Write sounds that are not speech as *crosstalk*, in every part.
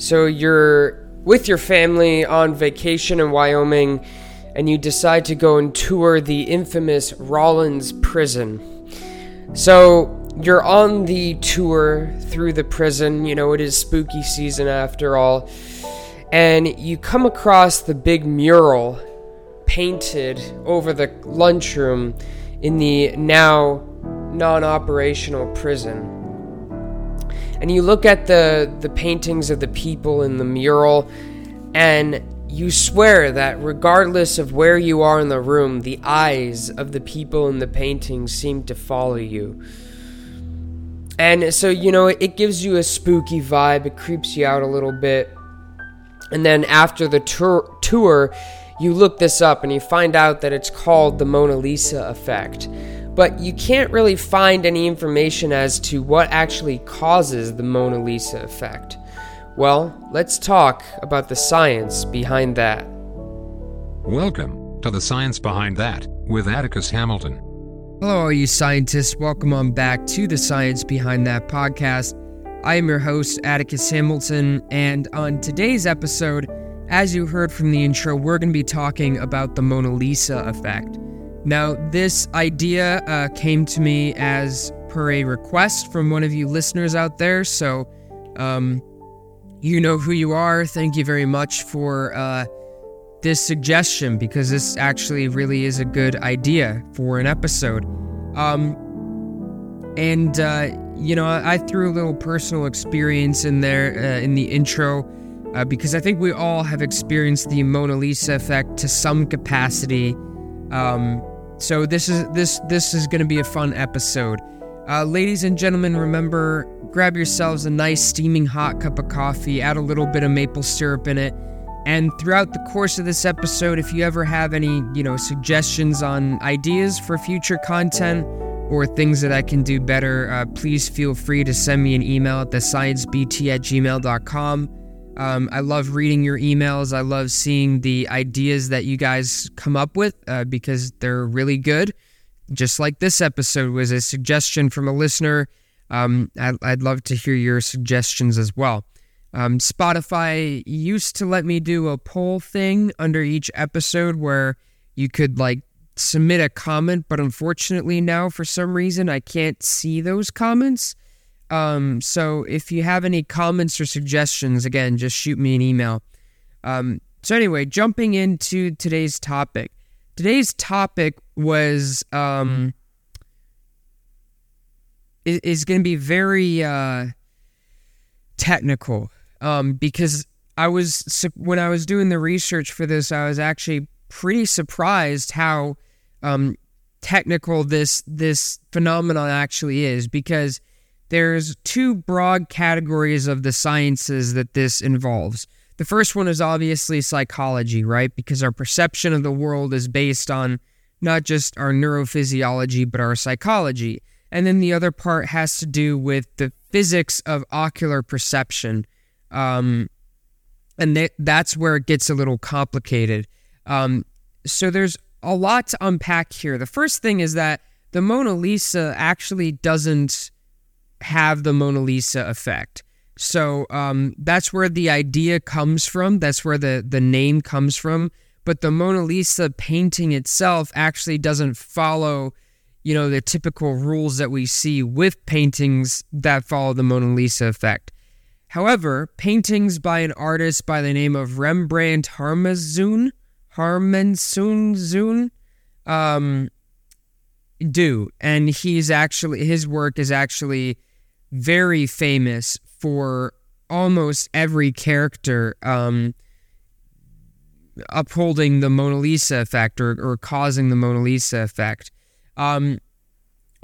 So you're with your family on vacation in Wyoming, and you decide to go and tour the infamous Rawlins prison. So you're on the tour through the prison, you know, it is spooky season after all, and you come across the big mural painted over the lunchroom in the now non operational prison. And you look at the, the paintings of the people in the mural, and you swear that regardless of where you are in the room, the eyes of the people in the paintings seem to follow you. And so, you know, it gives you a spooky vibe, it creeps you out a little bit. And then after the tour, tour you look this up and you find out that it's called the Mona Lisa effect but you can't really find any information as to what actually causes the Mona Lisa effect. Well, let's talk about the science behind that. Welcome to the science behind that with Atticus Hamilton. Hello, all you scientists. Welcome on back to the Science Behind That podcast. I am your host, Atticus Hamilton, and on today's episode, as you heard from the intro, we're going to be talking about the Mona Lisa effect. Now, this idea uh, came to me as per a request from one of you listeners out there. So, um, you know who you are. Thank you very much for uh, this suggestion because this actually really is a good idea for an episode. Um, and, uh, you know, I, threw a little personal experience in there uh, in the intro uh, because I think we all have experienced the Mona Lisa effect to some capacity. Um, so this is this this is going to be a fun episode. Uh, ladies and gentlemen, remember grab yourselves a nice steaming hot cup of coffee, add a little bit of maple syrup in it, and throughout the course of this episode, if you ever have any you know suggestions on ideas for future content or things that I can do better, uh, please feel free to send me an email at thesciencebt at gmail.com. Um, I love reading your emails. I love seeing the ideas that you guys come up with uh, because they're really good. Just like this episode was a suggestion from a listener. Um, I'd, I'd, love to hear your suggestions as well. Um, Spotify used to let me do a poll thing under each episode where you could like submit a comment, but unfortunately now for some reason I can't see those comments. Um, so if you have any comments or suggestions, again, just shoot me an email. Um, so anyway, jumping into today's topic. Today's topic was um, is, is going to be very uh, technical um, because I was when I was doing the research for this, I was actually pretty surprised how um, technical this this phenomenon actually is because there's two broad categories of the sciences that this involves. The first one is obviously psychology, right? Because our perception of the world is based on not just our neurophysiology, but our psychology. And then the other part has to do with the physics of ocular perception. Um, and th- that's where it gets a little complicated. Um, so there's a lot to unpack here. The first thing is that the Mona Lisa actually doesn't have the Mona Lisa effect. So um, that's where the idea comes from. That's where the, the name comes from. But the Mona Lisa painting itself actually doesn't follow, you know, the typical rules that we see with paintings that follow the Mona Lisa effect. However, paintings by an artist by the name of Rembrandt Harmenszoon, Harmenszoon, um, do, and he's actually his work is actually very famous for almost every character um, upholding the Mona Lisa effect or, or causing the Mona Lisa effect. Um,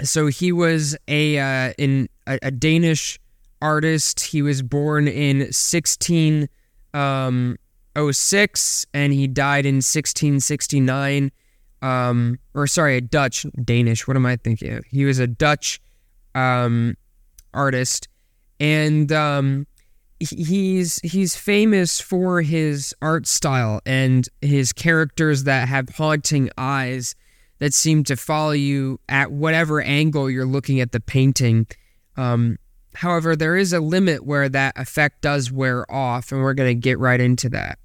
so he was a uh, in a, a, Danish artist. He was born in 1606 um, and he died in 1669. Um, or sorry, a Dutch Danish. What am I thinking? He was a Dutch um, artist, and um, he's he's famous for his art style and his characters that have haunting eyes that seem to follow you at whatever angle you're looking at the painting. Um, However, there is a limit where that effect does wear off, and we're going to get right into that.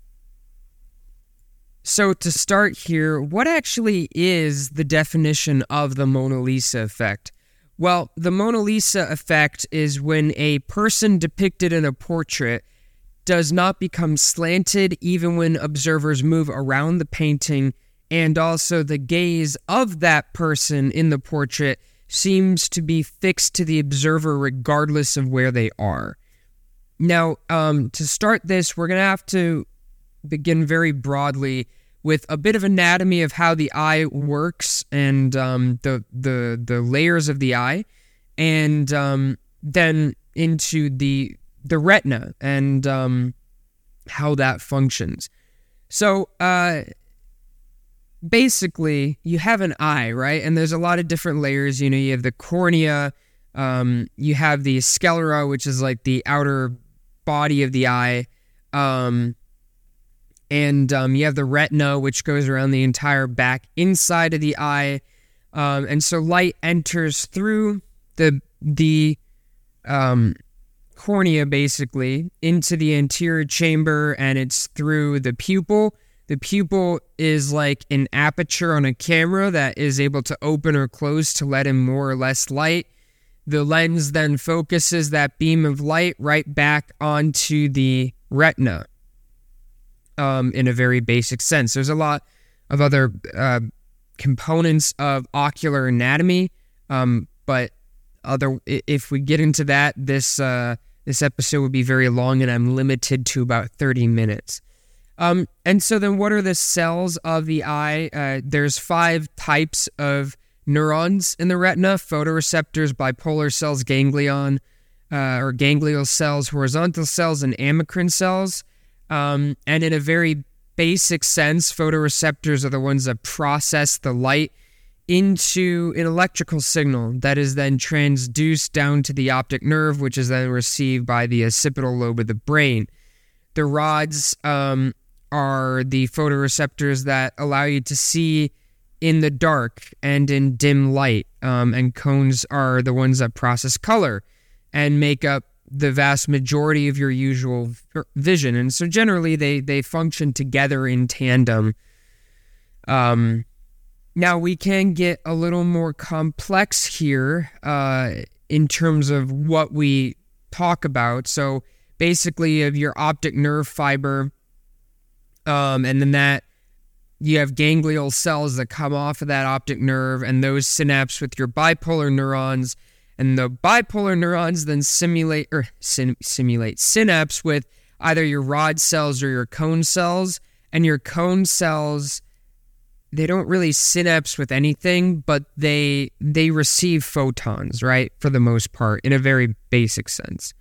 So, to start here, what actually is the definition of the Mona Lisa effect? Well, the Mona Lisa effect is when a person depicted in a portrait does not become slanted even when observers move around the painting, and also the gaze of that person in the portrait seems to be fixed to the observer regardless of where they are. Now, um, to start this, we're going to have to begin very broadly with a bit of anatomy of how the eye works and um, the the the layers of the eye, and um, then into the the retina and um, how that functions. So, uh, basically, you have an eye, right? And there's a lot of different layers. You know, you have the cornea, um, you have the sclera, which is like the outer body of the eye, um, and um, you have the retina, which goes around the entire back inside of the eye. Um, and so light enters through the the um, cornea basically into the anterior chamber and it's through the pupil. The pupil is like an aperture on a camera that is able to open or close to let in more or less light. The lens then focuses that beam of light right back onto the retina um, in a very basic sense. There's a lot of other uh, components of ocular anatomy, um, but other if we get into that, this uh, this episode would be very long, and I'm limited to about 30 minutes. Um, and so, then what are the cells of the eye? Uh, there's five types of neurons in the retina photoreceptors, bipolar cells, ganglion uh, or ganglial cells, horizontal cells, and amacrine cells. Um, and in a very basic sense, photoreceptors are the ones that process the light into an electrical signal that is then transduced down to the optic nerve, which is then received by the occipital lobe of the brain. The rods um, are the photoreceptors that allow you to see in the dark and in dim light, um, and cones are the ones that process color and make up the vast majority of your usual vision. And so generally, they they function together in tandem. Um, now we can get a little more complex here uh, in terms of what we talk about. So basically, of your optic nerve fiber, um, and then that you have ganglial cells that come off of that optic nerve, and those synapse with your bipolar neurons, and the bipolar neurons then simulate or sim- simulate synapse with either your rod cells or your cone cells, and your cone cells they don't really synapse with anything, but they they receive photons, right? For the most part, in a very basic sense.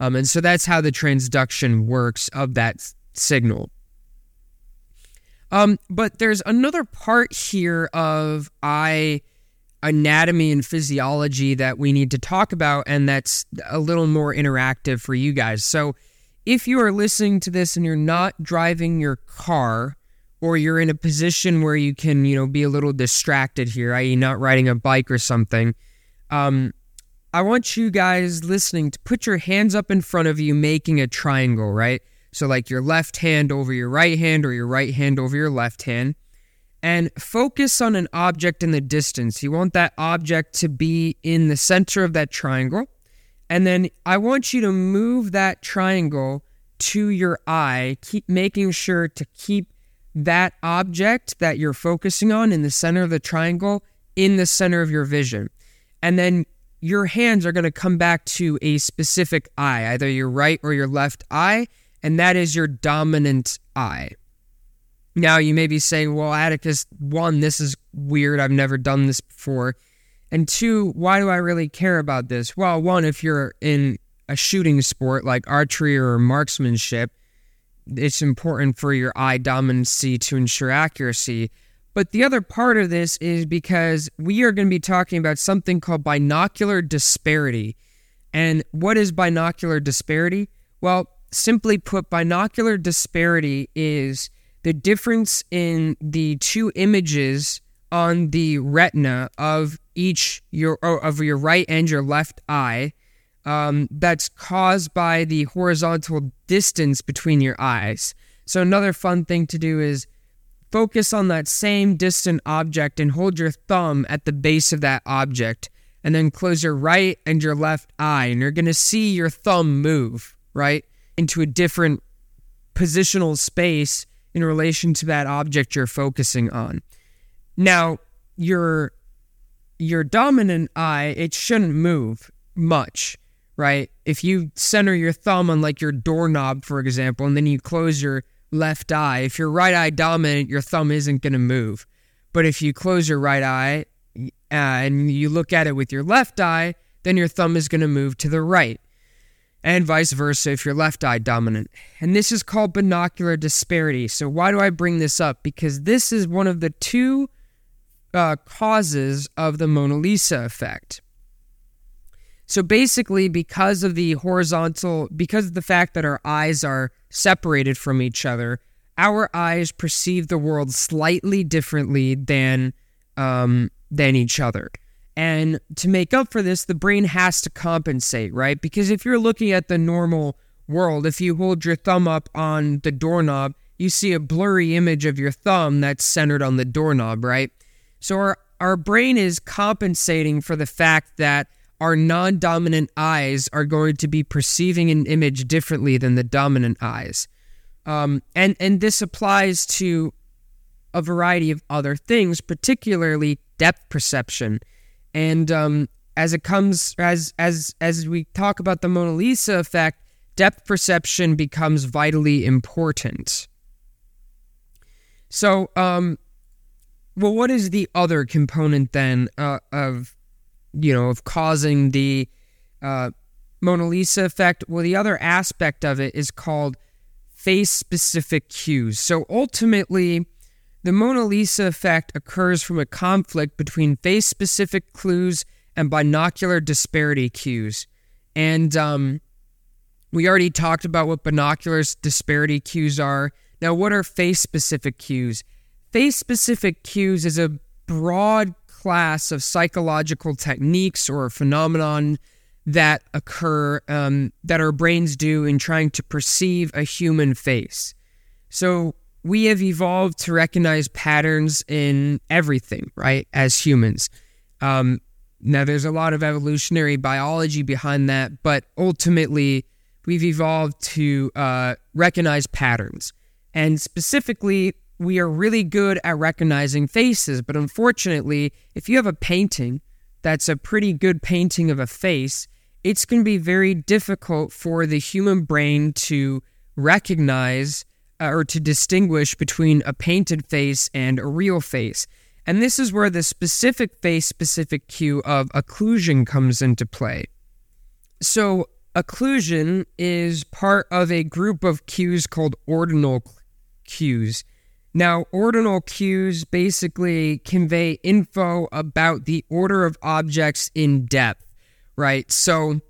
Um, and so that's how the transduction works of that signal. Um, but there's another part here of eye anatomy and physiology that we need to talk about, and that's a little more interactive for you guys. So if you are listening to this and you're not driving your car, or you're in a position where you can, you know, be a little distracted here, i.e., not riding a bike or something, um, I want you guys listening to put your hands up in front of you, making a triangle, right? So, like your left hand over your right hand, or your right hand over your left hand, and focus on an object in the distance. You want that object to be in the center of that triangle. And then I want you to move that triangle to your eye, keep making sure to keep that object that you're focusing on in the center of the triangle in the center of your vision. And then your hands are going to come back to a specific eye, either your right or your left eye, and that is your dominant eye. Now, you may be saying, well, Atticus, one, this is weird. I've never done this before. And two, why do I really care about this? Well, one, if you're in a shooting sport like archery or marksmanship, it's important for your eye dominancy to ensure accuracy. But the other part of this is because we are going to be talking about something called binocular disparity. And what is binocular disparity? Well, simply put, binocular disparity is the difference in the two images on the retina of each your of your right and your left eye um, that's caused by the horizontal distance between your eyes. So, another fun thing to do is focus on that same distant object and hold your thumb at the base of that object, and then close your right and your left eye, and you're going to see your thumb move, right, into a different positional space in relation to that object you're focusing on. Now, your your dominant eye, it shouldn't move much right? If you center your thumb on like your doorknob, for example, and then you close your left eye, if you're right eye dominant, your thumb isn't going to move. But if you close your right eye uh, and you look at it with your left eye, then your thumb is going to move to the right. And vice versa if you're left eye dominant. And this is called binocular disparity. So, why do I bring this up? Because this is one of the two uh, causes of the Mona Lisa effect. So basically, because of the horizontal, because of the fact that our eyes are separated from each other, our eyes perceive the world slightly differently than um, than each other. And to make up for this, the brain has to compensate, right? Because if you're looking at the normal world, if you hold your thumb up on the doorknob, you see a blurry image of your thumb that's centered on the doorknob, right? So our, our brain is compensating for the fact that our non dominant eyes are going to be perceiving an image differently than the dominant eyes. Um, and, and this applies to a variety of other things, particularly depth perception. And um, as it comes, as, as, as we talk about the Mona Lisa effect, depth perception becomes vitally important. So, um, well, what is the other component then uh, of you know, of causing the uh, Mona Lisa effect. Well, the other aspect of it is called face specific cues. So ultimately, the Mona Lisa effect occurs from a conflict between face specific clues and binocular disparity cues. And um, we already talked about what binocular disparity cues are. Now, what are face specific cues? Face specific cues is a broad class of psychological techniques or phenomenon that occur um, that our brains do in trying to perceive a human face. So we have evolved to recognize patterns in everything, right? As humans. Um, now, there's a lot of evolutionary biology behind that, but ultimately, we've evolved to uh, recognize patterns. And specifically, we are really good at recognizing faces, but unfortunately, if you have a painting that's a pretty good painting of a face, it's going to be very difficult for the human brain to recognize Uh, or to distinguish between a painted face and a real face. And this is where the specific face specific cue of occlusion comes into play. So, occlusion is part of a group of cues called ordinal cues. Now, ordinal cues basically convey info about the order of objects in depth, right? So,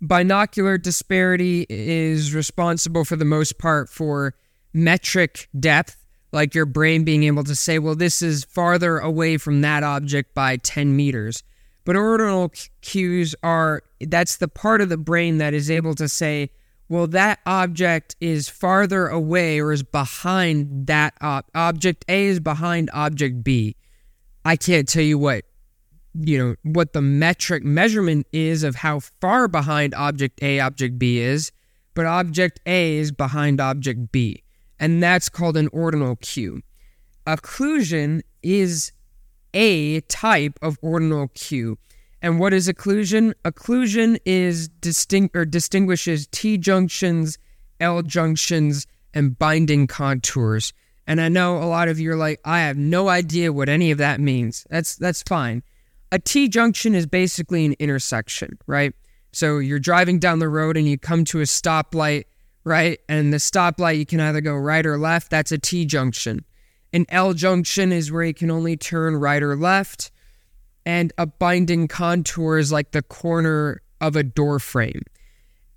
binocular disparity is responsible for the most part for metric depth, like your brain being able to say, well, this is farther away from that object by 10 meters. But ordinal cues are that's the part of the brain that is able to say, well, that object is farther away or is behind that ob- object A is behind object B. I can't tell you what you know what the metric measurement is of how far behind object A object B is, but object A is behind object B, and that's called an ordinal cue. Occlusion is a type of ordinal cue. And what is occlusion? Occlusion is distinct or distinguishes T junctions, L junctions, and binding contours. And I know a lot of you are like, I have no idea what any of that means. That's that's fine. A T junction is basically an intersection, right? So you're driving down the road and you come to a stoplight, right? And the stoplight you can either go right or left. That's a T junction. An L junction is where you can only turn right or left and a binding contour is like the corner of a door frame.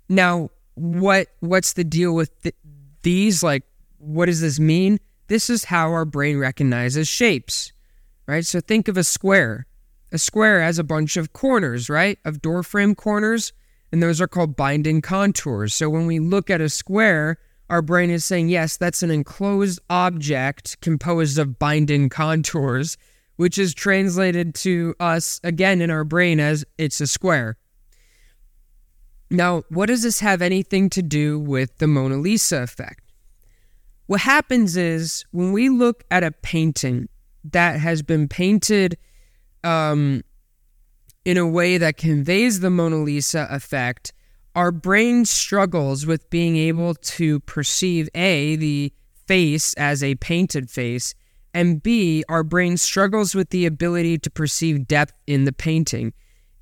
Now, what what's the deal with th- these? Like, what does this mean? This is how our brain recognizes shapes, right? So think of a square. A square has a bunch of corners, right? Of door frame corners. and those are called binding contours. So when we look at a square, our brain is saying, yes, that's an enclosed object composed of binding contours, which is translated to us again in our brain as it's a square. Now, what does this have anything to do with the Mona Lisa effect? What happens is when we look at a painting that has been painted um, in a way that conveys the Mona Lisa effect, our brain struggles with being able to perceive A, the face as a painted face, and B, our brain struggles with the ability to perceive depth in the painting.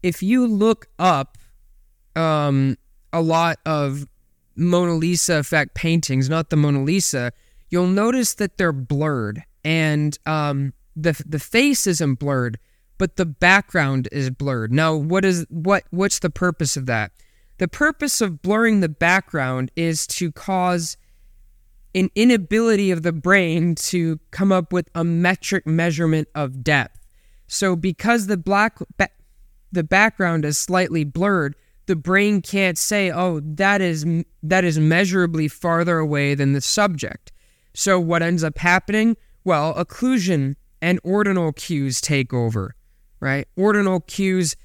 If you look up um, a lot of Mona Lisa effect paintings, not the Mona Lisa, you'll notice that they're blurred and um, the the face isn't blurred, but the background is blurred. Now, what is what what's the purpose of that? The purpose of blurring the background is to cause an inability of the brain to come up with a metric measurement of depth. So because the black ba- the background is slightly blurred, the brain can't say, "Oh, that is that is measurably farther away than the subject." So what ends up happening? Well, occlusion and ordinal cues take over, right? Ordinal cues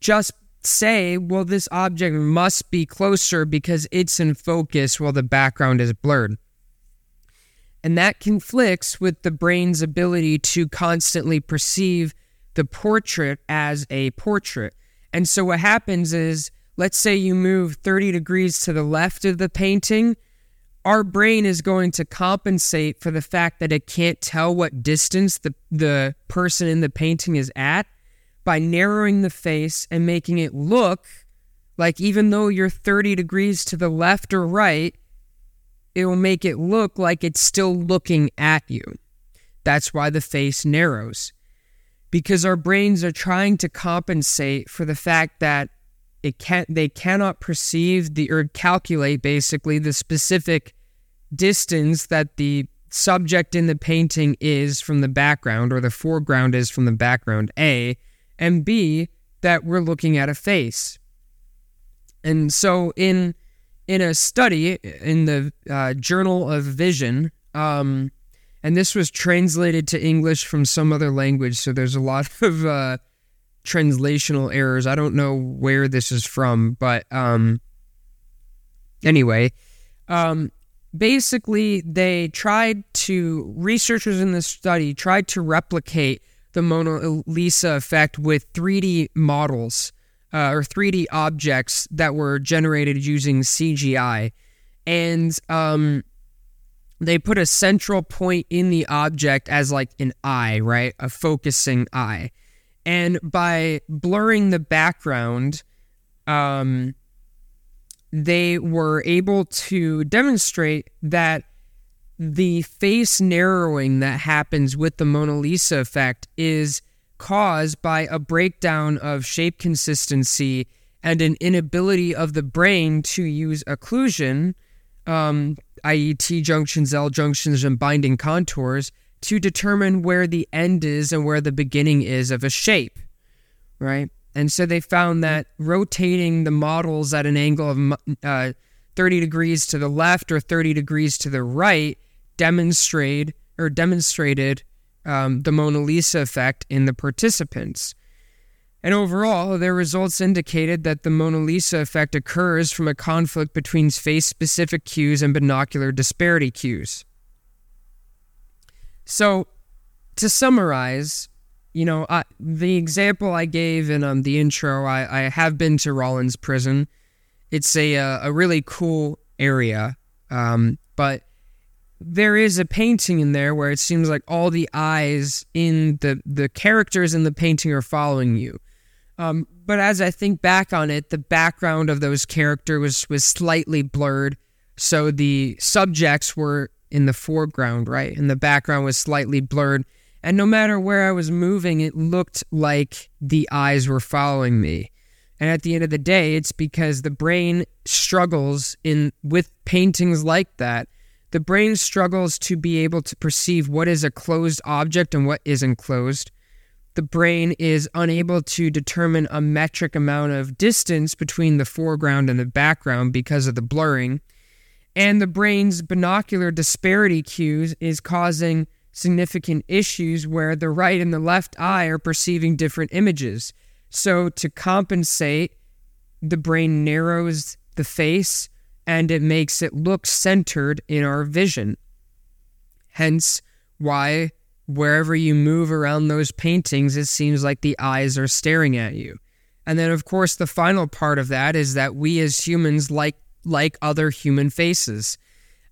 just say, well, this object must be closer because it's in focus while the background is blurred. And that conflicts with the brain's ability to constantly perceive the portrait as a portrait. And so what happens is, let's say you move 30 degrees to the left of the painting, our brain is going to compensate for the fact that it can't tell what distance the, the person in the painting is at by narrowing the face and making it look like even though you're 30 degrees to the left or right, it will make it look like it's still looking at you. That's why the face narrows. Because our brains are trying to compensate for the fact that it can't they cannot perceive the or calculate basically the specific distance that the subject in the painting is from the background or the foreground is from the background A and B that we're looking at a face. And so in in a study in the uh, Journal of Vision, um, and this was translated to English from some other language, so there's a lot *laughs* of uh, translational errors. I don't know where this is from, but um, anyway, um, basically they tried to researchers in this study tried to replicate the Mona Lisa effect with 3D models uh, or 3D objects that were generated using CGI, and um, they put a central point in the object as like an eye, right, a focusing eye. And by blurring the background, um, they were able to demonstrate that the face narrowing that happens with the Mona Lisa effect is caused by a breakdown of shape consistency and an inability of the brain to use occlusion, um, i.e., T junctions, L junctions, and binding contours, to determine where the end is and where the beginning is of a shape, right? And so they found that rotating the models at an angle of uh, 30 degrees to the left or 30 degrees to the right demonstrated or demonstrated um, the Mona Lisa effect in the participants. And overall, their results indicated that the Mona Lisa effect occurs from a conflict between face specific cues and binocular disparity cues. So, to summarize, you know, the example I gave in um, the intro, I, I have been to Rawlins Prison. It's a uh, a really cool area, um, but there is a painting in there where it seems like all the eyes in the the characters in the painting are following you. Um, but as I think back on it, the background of those characters was was slightly blurred, so the subjects were in the foreground, right? And the background was slightly blurred. And no matter where I was moving, it looked like the eyes were following me. And at the end of the day, it's because the brain struggles in with paintings like that. The brain struggles to be able to perceive what is a closed object and what isn't closed. the brain is unable to determine a metric amount of distance between the foreground and the background because of the blurring. And the brain's binocular disparity cues is causing significant issues where the right and the left eye are perceiving different images. So, to compensate, the brain narrows the face and it makes it look centered in our vision. Hence, why wherever you move around those paintings, it seems like the eyes are staring at you. And then, of course, the final part of that is that we as humans like like other human faces.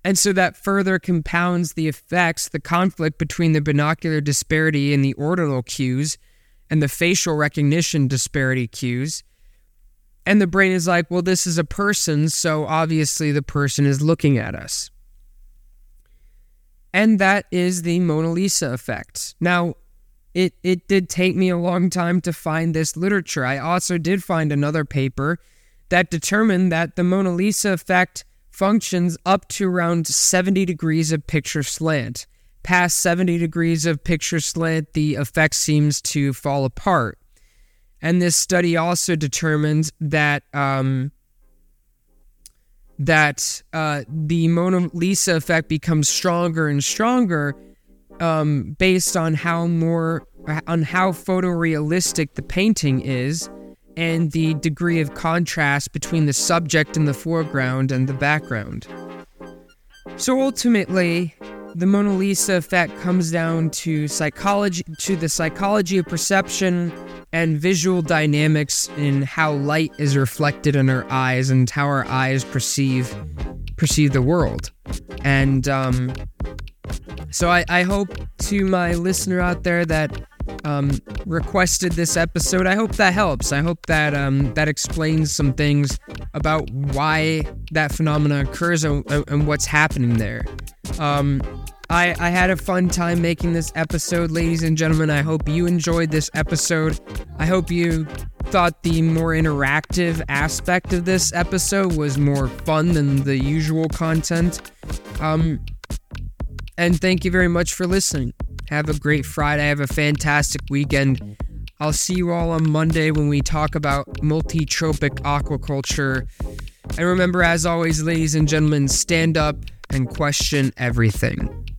And so that further compounds the effects, the conflict between the binocular disparity in the ordinal cues and the facial recognition disparity cues. And the brain is like, well, this is a person, so obviously the person is looking at us. And that is the Mona Lisa effect. Now, it, it did take me a long time to find this literature. I also did find another paper that determined that the Mona Lisa effect functions up to around 70 degrees of picture slant. Past 70 degrees of picture slant, the effect seems to fall apart. And this study also determines that um, that uh, the Mona Lisa effect becomes stronger and stronger um, based on how more on how photorealistic the painting is and the degree of contrast between the subject in the foreground and the background. So ultimately, the Mona Lisa effect comes down to psychology to the psychology of perception and visual dynamics in how light is reflected in our eyes and how our eyes perceive perceive the world. And um, so I, I hope to my listener out there that um, requested this episode. I hope that helps. I hope that um, that explains some things about why that phenomena occurs and, and what's happening there. Um, I, I had a fun time making this episode, ladies and gentlemen. I hope you enjoyed this episode. I hope you thought the more interactive aspect of this episode was more fun than the usual content. Um, and thank you very much for listening. Have a great Friday. Have a fantastic weekend. I'll see you all on Monday when we talk about multi-tropic aquaculture. And remember, as always, ladies and gentlemen, stand up and question everything.